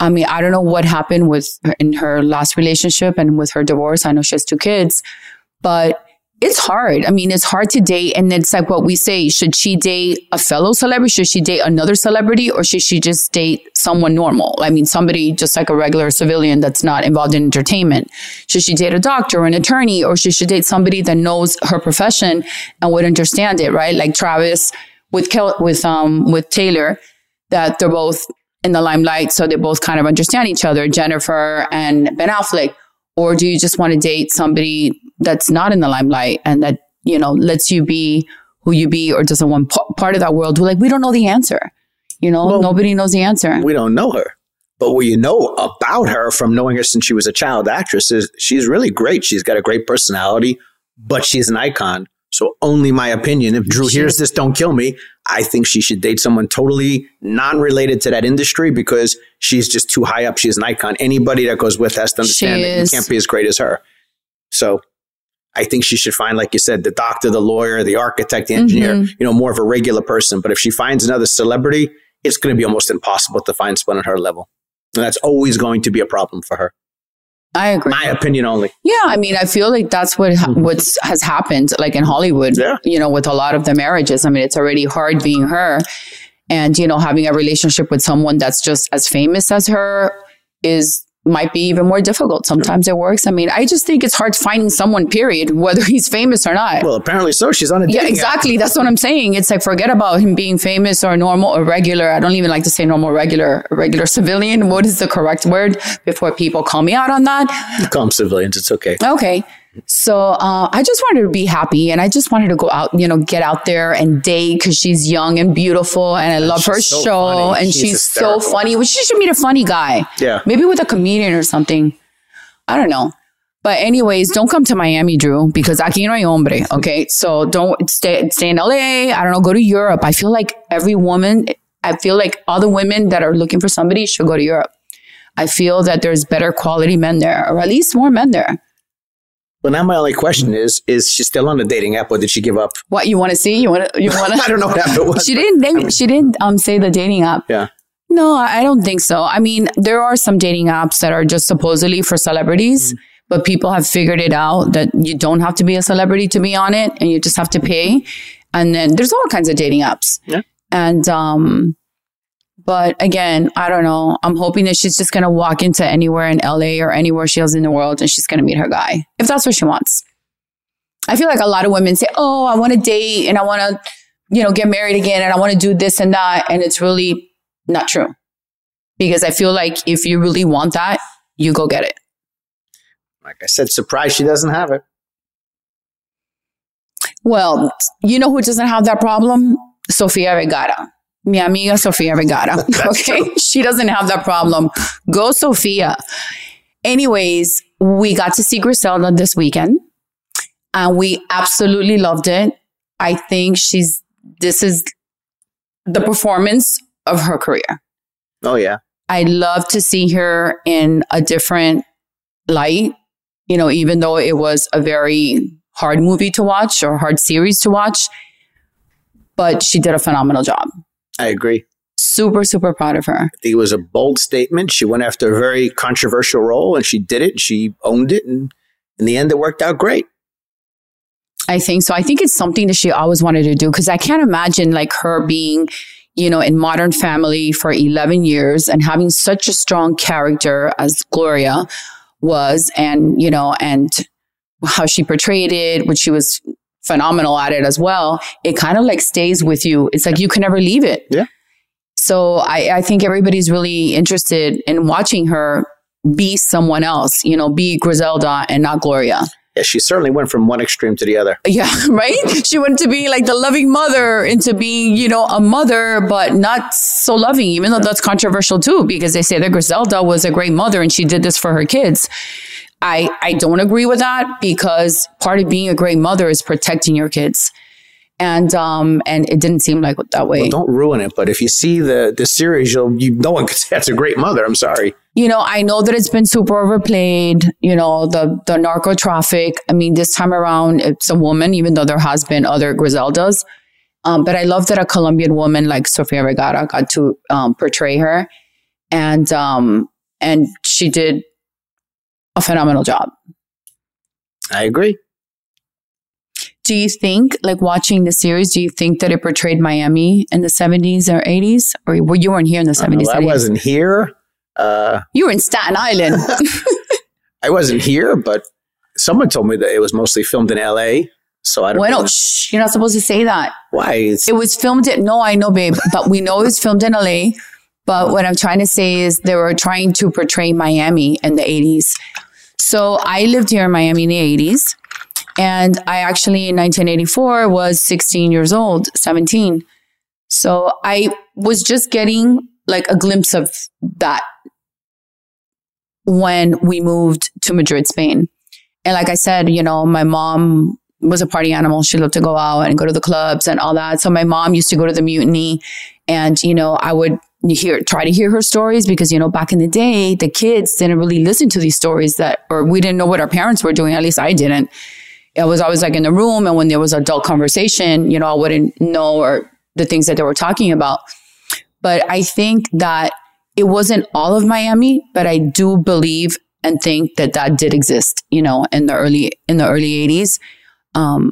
I mean, I don't know what happened with her in her last relationship and with her divorce. I know she has two kids, but it's hard. I mean, it's hard to date. And it's like what we say should she date a fellow celebrity? Should she date another celebrity? Or should she just date someone normal? I mean, somebody just like a regular civilian that's not involved in entertainment. Should she date a doctor or an attorney? Or should she date somebody that knows her profession and would understand it, right? Like Travis with, Kel- with, um, with Taylor, that they're both in the limelight. So they both kind of understand each other, Jennifer and Ben Affleck. Or do you just want to date somebody that's not in the limelight and that, you know, lets you be who you be or doesn't want p- part of that world? We're like, we don't know the answer. You know, Well, nobody knows the answer. We don't know her. But what you know about her from knowing her since she was a child actress is she's really great. She's got a great personality, but she's an icon. So only my opinion. If Drew hears this, don't kill me. I think she should date someone totally non-related to that industry because she's just too high up. She's an icon. Anybody that goes with has to understand that you can't be as great as her. So I think she should find, like you said, the doctor, the lawyer, the architect, the engineer, Mhm. you know, more of a regular person. But if she finds another celebrity, it's going to be almost impossible to find someone at her level. And that's always going to be a problem for her. I agree. My opinion only. Yeah, I mean, I feel like that's what Mm-hmm. has happened, like in Hollywood. Yeah. You know, with a lot of the marriages. I mean, it's already hard being her, and you know, having a relationship with someone that's just as famous as her is might be even more difficult. Sometimes it works. I mean, I just think it's hard finding someone. Period, whether he's famous or not. Well, apparently so. She's on a yeah, dating app. exactly. That's what I'm saying. It's like forget about him being famous or normal or regular. I don't even like to say normal, regular, regular civilian. What is the correct word before people call me out on that? Call them civilians. It's okay. Okay. So uh, I just wanted to be happy and I just wanted to go out, you know, get out there and date because she's young and beautiful and I love her so show funny. and She's she's, so funny. Well, she should meet a funny guy. Yeah. Maybe with a comedian or something. I don't know. But anyways, don't come to Miami, Drew, because aquí no hay hombre. Okay. So don't stay, stay in LA. I don't know. Go to Europe. I feel like every woman, I feel like all the women that are looking for somebody should go to Europe. I feel that there's better quality men there, or at least more men there. But now my only question is: Is she still on the dating app, or did she give up? What you want to see? You want to? You want to? I don't know what app it was. She didn't. They, she didn't um say the dating app. Yeah. No, I don't think so. I mean, there are some dating apps that are just supposedly for celebrities, but people have figured it out that you don't have to be a celebrity to be on it, and you just have to pay. And then there's all kinds of dating apps. Yeah. And um, but again, I don't know. I'm hoping that she's just gonna walk into anywhere in LA or anywhere she is in the world, and she's gonna meet her guy if that's what she wants. I feel like a lot of women say, "Oh, I want to date and I want to, you know, get married again and I want to do this and that," and it's really not true. Because I feel like if you really want that, you go get it. Like I said, surprised she doesn't have it. Well, you know who doesn't have that problem? Sofia Vergara. Mi amiga Sofia Vergara. okay. She doesn't have that problem. Go, Sofia. Anyways, we got to see Griselda this weekend and we absolutely loved it. I think she's, this is the performance of her career. Oh yeah. I love to see her in a different light, you know, even though it was a very hard movie to watch or hard series to watch, but she did a phenomenal job. I agree. Super, super proud of her. I think it was a bold statement. She went after a very controversial role, and she did it. She owned it, and in the end, it worked out great. I think so. I think it's something that she always wanted to do because I can't imagine like her being, you know, in Modern Family for 11 years and having such a strong character as Gloria was and, you know, and how she portrayed it, which she was phenomenal at it as well. It kind of like stays with you. It's like you can never leave it. Yeah. So I, I think everybody's really interested in watching her be someone else, you know, be Griselda and not Gloria. Yeah, she certainly went from one extreme to the other. Yeah, right? she went to be like the loving mother into being, you know, a mother, but not so loving, even though that's controversial too, because they say that Griselda was a great mother and she did this for her kids. I, I don't agree with that because part of being a great mother is protecting your kids. And um and it didn't seem like that way. Well, don't ruin it. But if you see the the series, you'll you no one could say that's a great mother. I'm sorry. you know, I know that it's been super overplayed, you know, the, the narco traffic. I mean, this time around, it's a woman, even though there has been other Griseldas. Um, but I love that a Colombian woman like Sofia Vergara got to um, portray her. And, um, and she did a phenomenal job. I agree. Do you think, like watching the series, do you think that it portrayed Miami in the 70s or 80s? Or well, you weren't here in the 70s? Well, I wasn't here. Uh, You were in Staten Island. I wasn't here, but someone told me that it was mostly filmed in L.A. So I don't know shh, you're not supposed to say that. why. It's, It was filmed in, no, I know, babe, but we know it was filmed in LA. But what I'm trying to say is they were trying to portray Miami in the 80s. So I lived here in Miami in the 80s. And I actually in 1984 was 16 years old, 17. So I was just getting like a glimpse of that when we moved to Madrid, Spain. And like I said, you know, my mom was a party animal. She loved to go out and go to the clubs and all that. So my mom used to go to the mutiny and, you know, I would hear, try to hear her stories because, you know, back in the day, the kids didn't really listen to these stories that, or we didn't know what our parents were doing. At least I didn't. I was always like in the room. And when there was adult conversation, you know, I wouldn't know or the things that they were talking about. But I think that it wasn't all of Miami, but I do believe and think that that did exist, you know, in the early, in the early eighties. Um,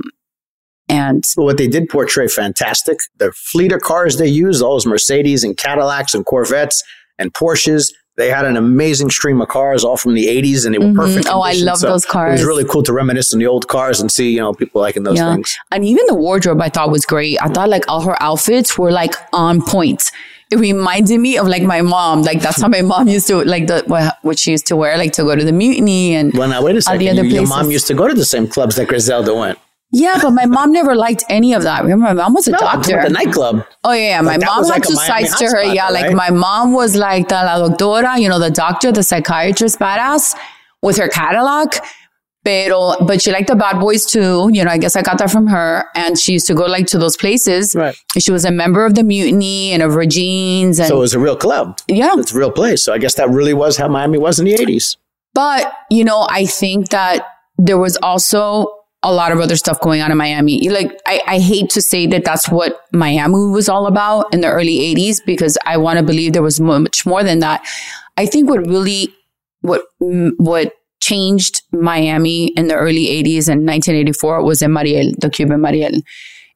and well, what they did portray fantastic. The fleet of cars they used, all those Mercedes and Cadillacs and Corvettes and Porsches, they had an amazing stream of cars all from the 80s and they were mm-hmm. perfect. Oh, I love so those cars. It was really cool to reminisce on the old cars and see, you know, people liking those yeah. things. And even the wardrobe I thought was great. I thought like all her outfits were like on point. It reminded me of like my mom. Like that's how my mom used to like the what she used to wear, like to go to the mutiny and well, now wait a second. All the other Your mom used to go to the same clubs that Griselda went. Yeah, but my mom never liked any of that. Remember, my mom was a no, doctor. The nightclub. Oh yeah, my mom had like two sides to her. Spot, yeah, right? like my mom was like the la doctora, you know, the doctor, the psychiatrist, badass with her Cadillac. Pero, but she liked the bad boys too. You know, I guess I got that from her. And she used to go like to those places. Right. She was a member of the mutiny and of Regines. And so it was a real club. Yeah. It's a real place. So I guess that really was how Miami was in the 80s. But, you know, I think that there was also a lot of other stuff going on in Miami. Like, I, I hate to say that that's what Miami was all about in the early 80s because I want to believe there was much more than that. I think what really, what, mm, what changed Miami in the early 80s and 1984 was in Mariel, the Cuban Mariel.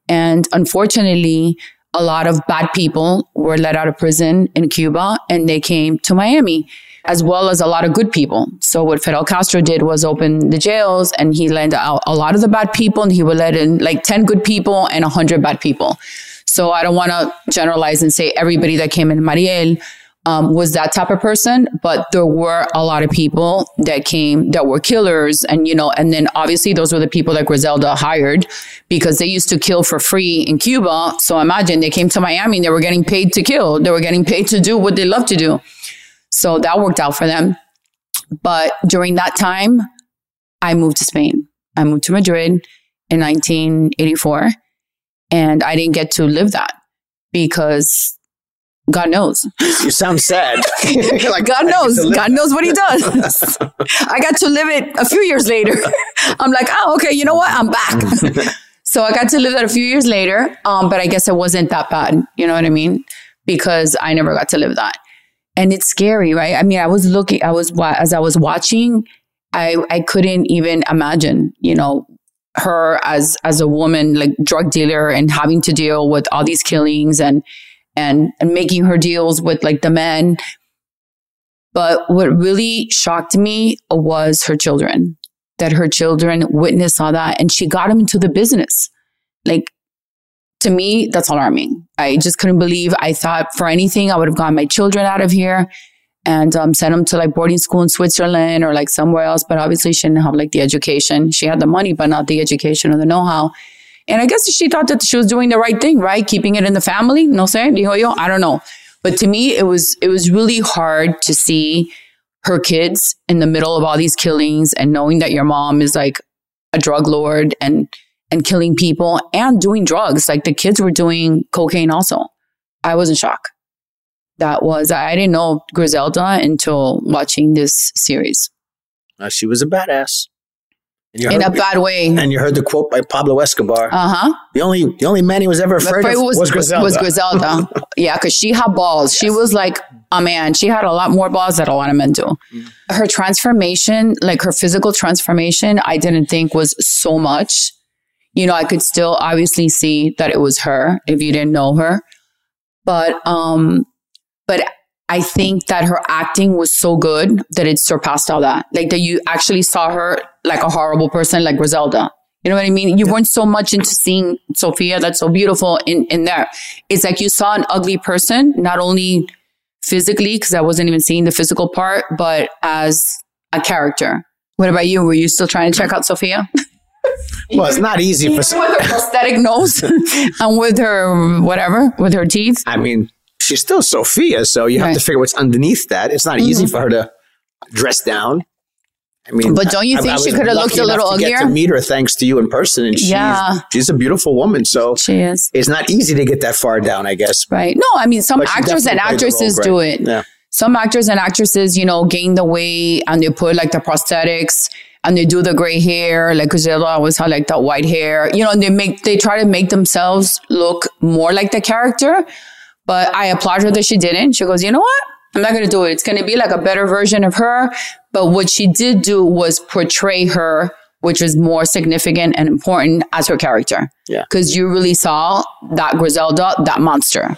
And unfortunately, a lot of bad people were let out of prison in Cuba and they came to Miami as well as a lot of good people. So what Fidel Castro did was open the jails and he let out a lot of the bad people and he would let in like 10 good people and 100 bad people. So I don't want to generalize and say everybody that came in Mariel um, was that type of person, but there were a lot of people that came that were killers. And, you know, and then obviously those were the people that Griselda hired because they used to kill for free in Cuba. So imagine they came to Miami and they were getting paid to kill. They were getting paid to do what they love to do. So that worked out for them. But during that time, I moved to Spain. I moved to Madrid in 1984 and I didn't get to live that because God knows. You sound sad. like, God knows. God knows what he does. I got to live it a few years later. I'm like, oh, okay, you know what? I'm back. so I got to live that a few years later. Um, but I guess it wasn't that bad. You know what I mean? Because I never got to live that and it's scary, right? I mean, I was looking, I was, as I was watching, I, I couldn't even imagine, you know, her as, as a woman, like drug dealer and having to deal with all these killings and, and, and making her deals with like the men. But what really shocked me was her children, that her children witnessed all that and she got them into the business. Like to me, that's alarming. I just couldn't believe. I thought for anything, I would have gotten my children out of here and um, sent them to like boarding school in Switzerland or like somewhere else. But obviously, she didn't have like the education. She had the money, but not the education or the know how. And I guess she thought that she was doing the right thing, right? Keeping it in the family. No sé, dijo yo. I don't know. But to me, it was it was really hard to see her kids in the middle of all these killings and knowing that your mom is like a drug lord and and killing people and doing drugs. Like the kids were doing cocaine also. I was in shock. That was, I didn't know Griselda until watching this series. Uh, she was a badass. In a bad way. And you heard the quote by Pablo Escobar. Uh huh. The only the only man he was ever afraid of was, was Griselda. Was Griselda. yeah, because she had balls. Yes. She was like a man. She had a lot more balls than a lot of men do. Mm. Her transformation, like her physical transformation, I didn't think was so much you know, I could still obviously see that it was her if you didn't know her. But, um, but I think that her acting was so good that it surpassed all that. Like that you actually saw her like a horrible person, like Griselda. You know what I mean? You weren't so much into seeing Sofia that's so beautiful in, in there. It's like you saw an ugly person, not only physically, because I wasn't even seeing the physical part, but as a character. What about you? Were you still trying to check out Sofia? well, it's not easy for with her prosthetic nose and with her whatever, with her teeth. I mean, she's still Sofia, so you have Right. to figure what's underneath that. It's not easy Mhm. for her to dress down. I mean, But don't you think I she could have looked a little uglier? to meet her thanks to you in person, and she's Yeah. she's a beautiful woman. So she is. It's not easy to get that far down, I guess. Right. No, I mean, some But actors and definitely played the actresses role do it. Yeah. Some actors and actresses, you know, gain the weight and they put like the prosthetics and they do the gray hair, like Griselda always had like that white hair, you know, and they make, they try to make themselves look more like the character. But I applaud her that she didn't. She goes, you know what? I'm not going to do it. It's going to be like a better version of her. But what she did do was portray her, which was more significant and important as her character. Yeah. Because you really saw that Griselda, that monster.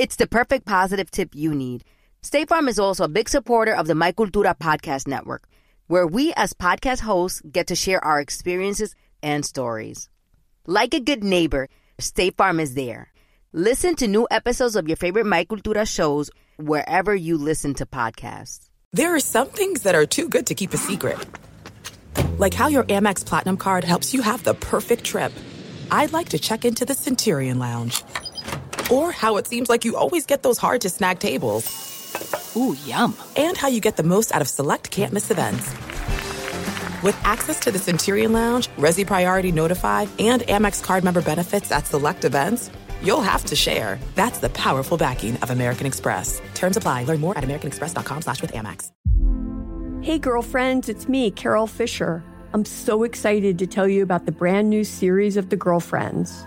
It's the perfect positive tip you need. State Farm is also a big supporter of the My Cultura podcast network, where we as podcast hosts get to share our experiences and stories. Like a good neighbor, State Farm is there. Listen to new episodes of your favorite My Cultura shows wherever you listen to podcasts. There are some things that are too good to keep a secret. Like how your Amex Platinum card helps you have the perfect trip. I'd like to check into the Centurion Lounge. Or how it seems like you always get those hard to snag tables. Ooh, yum. And how you get the most out of select can't miss events. With access to the Centurion Lounge, Resy Priority Notify, and Amex card member benefits at select events, you'll have to share. That's the powerful backing of American Express. Terms apply. Learn more at americanexpress.com slash with Amex. Hey, girlfriends, it's me, Carol Fisher. I'm so excited to tell you about the brand new series of The Girlfriends.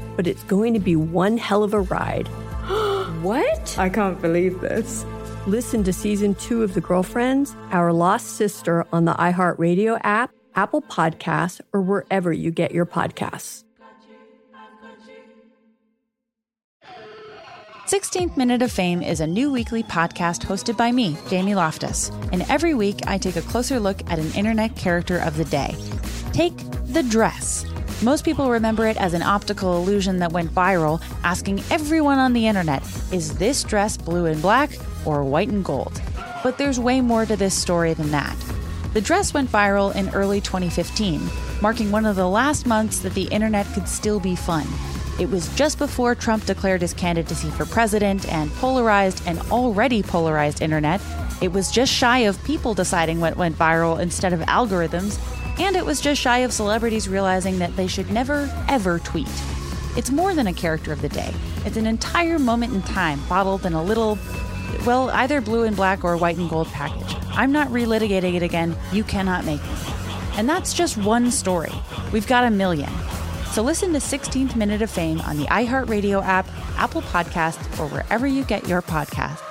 but it's going to be one hell of a ride. what? I can't believe this. Listen to season two of The Girlfriends, Our Lost Sister on the iHeartRadio app, Apple Podcasts, or wherever you get your podcasts. 16th Minute of Fame is a new weekly podcast hosted by me, Jamie Loftus. And every week, I take a closer look at an internet character of the day. Take the dress. Most people remember it as an optical illusion that went viral, asking everyone on the internet, is this dress blue and black or white and gold? But there's way more to this story than that. The dress went viral in early 2015, marking one of the last months that the internet could still be fun. It was just before Trump declared his candidacy for president and polarized an already polarized internet. It was just shy of people deciding what went viral instead of algorithms, and it was just shy of celebrities realizing that they should never, ever tweet. It's more than a character of the day, it's an entire moment in time bottled in a little, well, either blue and black or white and gold package. I'm not relitigating it again. You cannot make me. And that's just one story. We've got a million. So listen to 16th Minute of Fame on the iHeartRadio app, Apple Podcasts, or wherever you get your podcasts.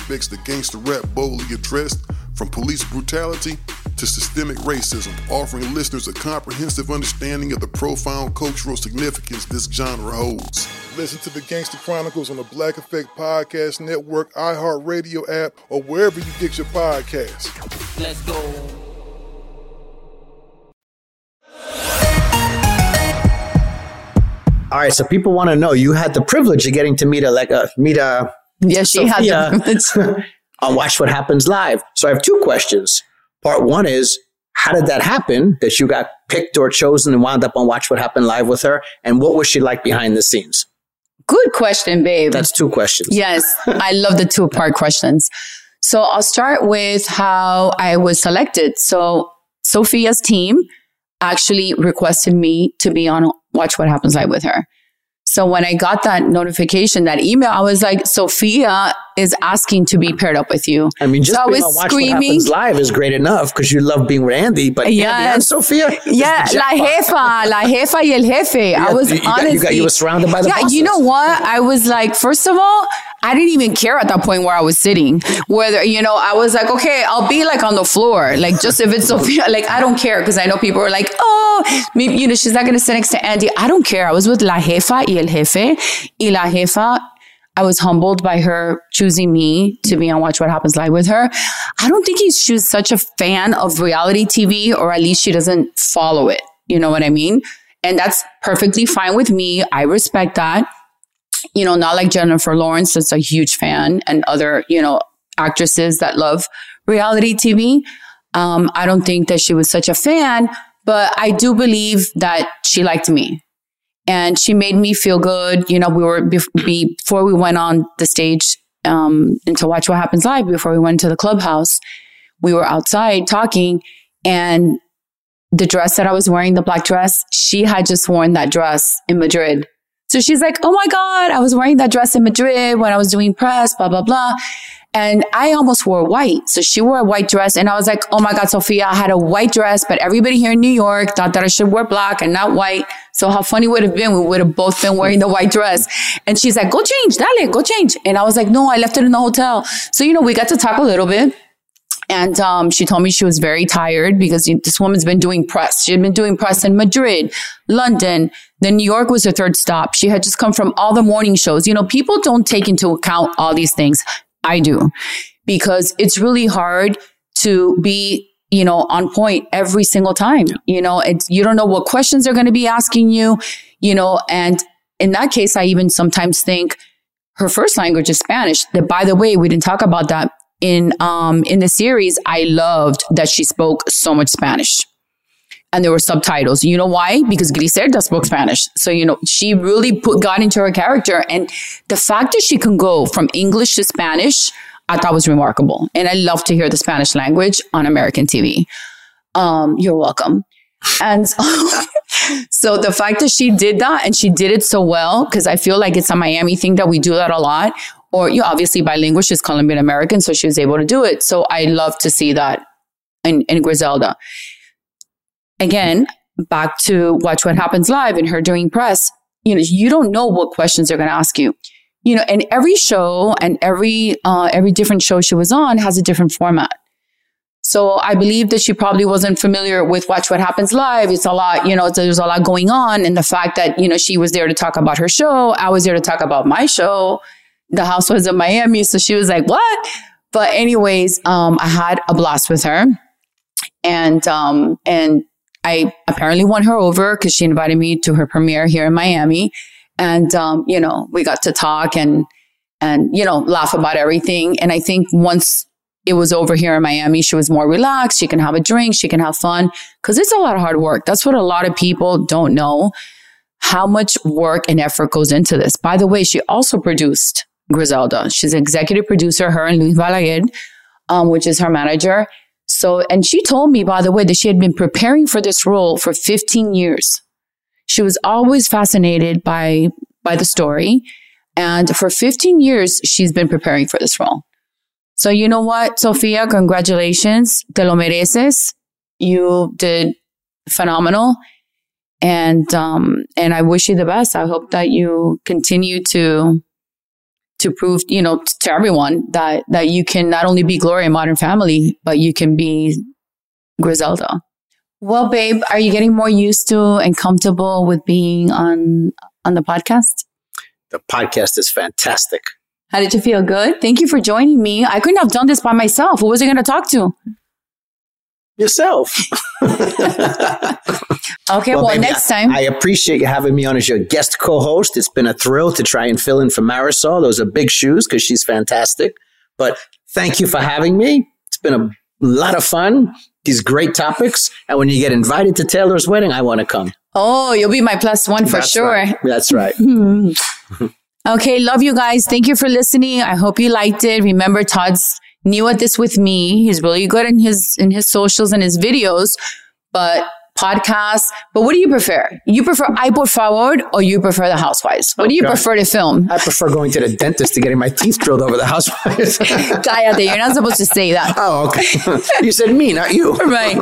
that gangster rap boldly addressed, from police brutality to systemic racism, offering listeners a comprehensive understanding of the profound cultural significance this genre holds. Listen to the Gangster Chronicles on the Black Effect Podcast Network, iHeartRadio app, or wherever you get your podcasts. Let's go. All right, so people want to know you had the privilege of getting to meet a like a meet a yeah she had the on Watch What Happens Live. So I have two questions. Part one is how did that happen that you got picked or chosen and wound up on Watch What Happened Live with her, and what was she like behind the scenes? Good question, babe. That's two questions. Yes, I love the two part questions. So I'll start with how I was selected. So Sofia's team actually requested me to be on Watch What Happens Live with her. So when I got that notification, that email, I was like, Sofia is asking to be paired up with you. I mean, just so I was on Watch screaming. Live is great enough because you love being with Andy, but Andy and Sofia, Yeah, la jefa, la jefa y el jefe. I was you got- you got, you, were surrounded by the Yeah, you know what? I was like, first of all, I didn't even care at that point where I was sitting. Whether you know, I was like, okay, I'll be like on the floor, like just if it's Sofia, like I don't care because I know people are like, oh, maybe you know, she's not gonna sit next to Andy. I don't care. I was with la jefa y el jefe, y la jefa. I was humbled by her choosing me to be on Watch What Happens Live with her. I don't think he's, she's such a fan of reality TV, or at least she doesn't follow it. You know what I mean? And that's perfectly fine with me. I respect that. You know, not like Jennifer Lawrence, that's a huge fan, and other, you know, actresses that love reality TV. Um, I don't think that she was such a fan, but I do believe that she liked me and she made me feel good. You know, we were bef- before we went on the stage um, and to watch what happens live. Before we went to the clubhouse, we were outside talking, and the dress that I was wearing, the black dress, she had just worn that dress in Madrid. So she's like, "Oh my god, I was wearing that dress in Madrid when I was doing press, blah blah blah." And I almost wore white. So she wore a white dress. And I was like, oh my God, Sofia, I had a white dress, but everybody here in New York thought that I should wear black and not white. So how funny would have been? We would have both been wearing the white dress. And she's like, go change, dale, go change. And I was like, no, I left it in the hotel. So, you know, we got to talk a little bit. And um, she told me she was very tired because this woman's been doing press. She had been doing press in Madrid, London. Then New York was her third stop. She had just come from all the morning shows. You know, people don't take into account all these things. I do because it's really hard to be, you know, on point every single time. You know, it's, you don't know what questions they're going to be asking you, you know, and in that case, I even sometimes think her first language is Spanish. That by the way, we didn't talk about that in, um, in the series. I loved that she spoke so much Spanish and there were subtitles. You know why? Because Griselda spoke Spanish. So, you know, she really put, God into her character. And the fact that she can go from English to Spanish, I thought was remarkable. And I love to hear the Spanish language on American TV. Um, you're welcome. And so, the fact that she did that and she did it so well, because I feel like it's a Miami thing that we do that a lot. Or you know, obviously bilingual, she's Colombian American, so she was able to do it. So I love to see that in, in Griselda again, back to watch what happens live and her doing press, you know, you don't know what questions they're going to ask you. You know, and every show and every uh, every different show she was on has a different format. So I believe that she probably wasn't familiar with Watch What Happens Live. It's a lot, you know, there's a lot going on. And the fact that, you know, she was there to talk about her show. I was there to talk about my show, The Housewives of Miami. So she was like, what? But anyways, um, I had a blast with her. And, um, and I apparently won her over because she invited me to her premiere here in Miami. And, um, you know, we got to talk and, and, you know, laugh about everything. And I think once it was over here in Miami, she was more relaxed. She can have a drink. She can have fun because it's a lot of hard work. That's what a lot of people don't know how much work and effort goes into this. By the way, she also produced Griselda. She's executive producer, her and Luis Balaguer, um, which is her manager. So, and she told me, by the way, that she had been preparing for this role for 15 years. She was always fascinated by, by the story. And for 15 years, she's been preparing for this role. So you know what, Sofia, congratulations. Te lo mereces. You did phenomenal. And, um, and I wish you the best. I hope that you continue to, to prove, you know, to everyone that, that you can not only be Gloria in Modern Family, but you can be Griselda. Well, babe, are you getting more used to and comfortable with being on, on the podcast? The podcast is fantastic. How did you feel? Good. Thank you for joining me. I couldn't have done this by myself. Who was I going to talk to? Yourself. okay, well, well next I, time. I appreciate you having me on as your guest co host. It's been a thrill to try and fill in for Marysol. Those are big shoes because she's fantastic. But thank you for having me. It's been a lot of fun. These great topics. And when you get invited to Taylor's wedding, I want to come. Oh, you'll be my plus one for That's sure. Right. That's right. okay, love you guys. Thank you for listening. I hope you liked it. Remember, Todd's new at this with me. He's really good in his in his socials and his videos, but podcasts. But what do you prefer? You prefer Ay por favor or you prefer the housewives? What do you God. prefer to film? I prefer going to the dentist to getting my teeth drilled over the housewives. Cállate, you're not supposed to say that. Oh, okay. you said me, not you. right.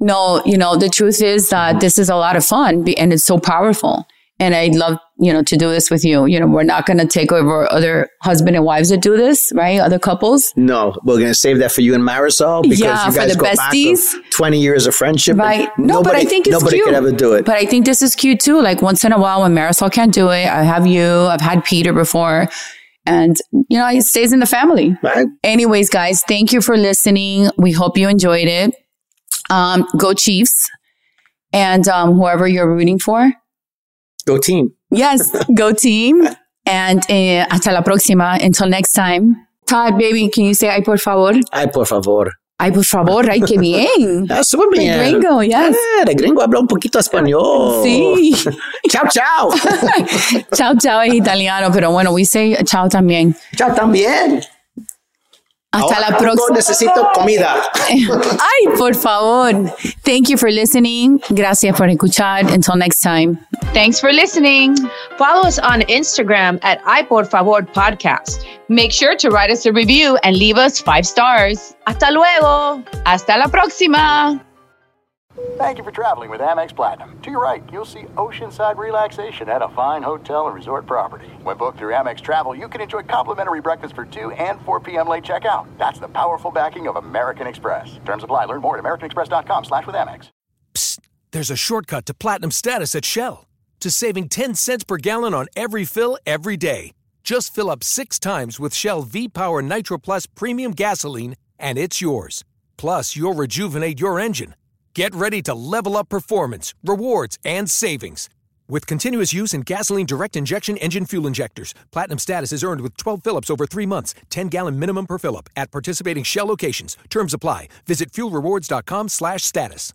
No, you know, the truth is that this is a lot of fun and it's so powerful. And I'd love, you know, to do this with you. You know, we're not going to take over other husband and wives that do this, right? Other couples. No, we're going to save that for you and Marysol because Yeah, you guys the go besties. back 20 years of friendship. Right. No, nobody, but I think it's nobody cute. could ever do it. But I think this is cute too. Like once in a while when Marysol can't do it, I have you, I've had Peter before. And, you know, it stays in the family. Right. Anyways, guys, thank you for listening. We hope you enjoyed it. Um, go Chiefs. And um, whoever you're rooting for. Go team. Yes, go team. And uh, hasta la próxima. Until next time. Todd, baby, can you say ay por favor? Ay, por favor. Ay, por favor, ay, qué bien. Ah, súper De bien. gringo, yes. De gringo habla un poquito español. Sí. chao, chao. Chao, chao es italiano, pero bueno, we say chao también. Chao también. Hasta Ahora la próxima. necesito comida. Ay, por favor. Thank you for listening. Gracias por escuchar. Until next time. Thanks for listening. Follow us on Instagram at I Por Favor Podcast. Make sure to write us a review and leave us five stars. Hasta luego. Hasta la próxima. Thank you for traveling with Amex Platinum. To your right, you'll see oceanside relaxation at a fine hotel and resort property. When booked through Amex Travel, you can enjoy complimentary breakfast for 2 and 4 p.m. late checkout. That's the powerful backing of American Express. Terms apply. Learn more at americanexpress.com slash with Amex. Psst, There's a shortcut to platinum status at Shell to saving 10 cents per gallon on every fill every day. Just fill up six times with Shell V Power Nitro Plus Premium Gasoline, and it's yours. Plus, you'll rejuvenate your engine. Get ready to level up performance, rewards, and savings. With continuous use in gasoline direct injection engine fuel injectors, platinum status is earned with 12 fill-ups over three months, 10 gallon minimum per fill-up at participating Shell locations. Terms apply. Visit fuelrewards.com/status.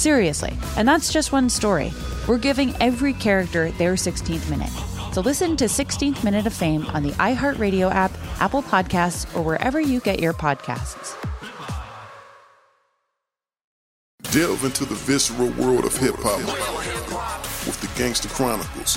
Seriously, and that's just one story. We're giving every character their 16th minute. So listen to 16th Minute of Fame on the iHeartRadio app, Apple Podcasts, or wherever you get your podcasts. Delve into the visceral world of hip hop with the Gangster Chronicles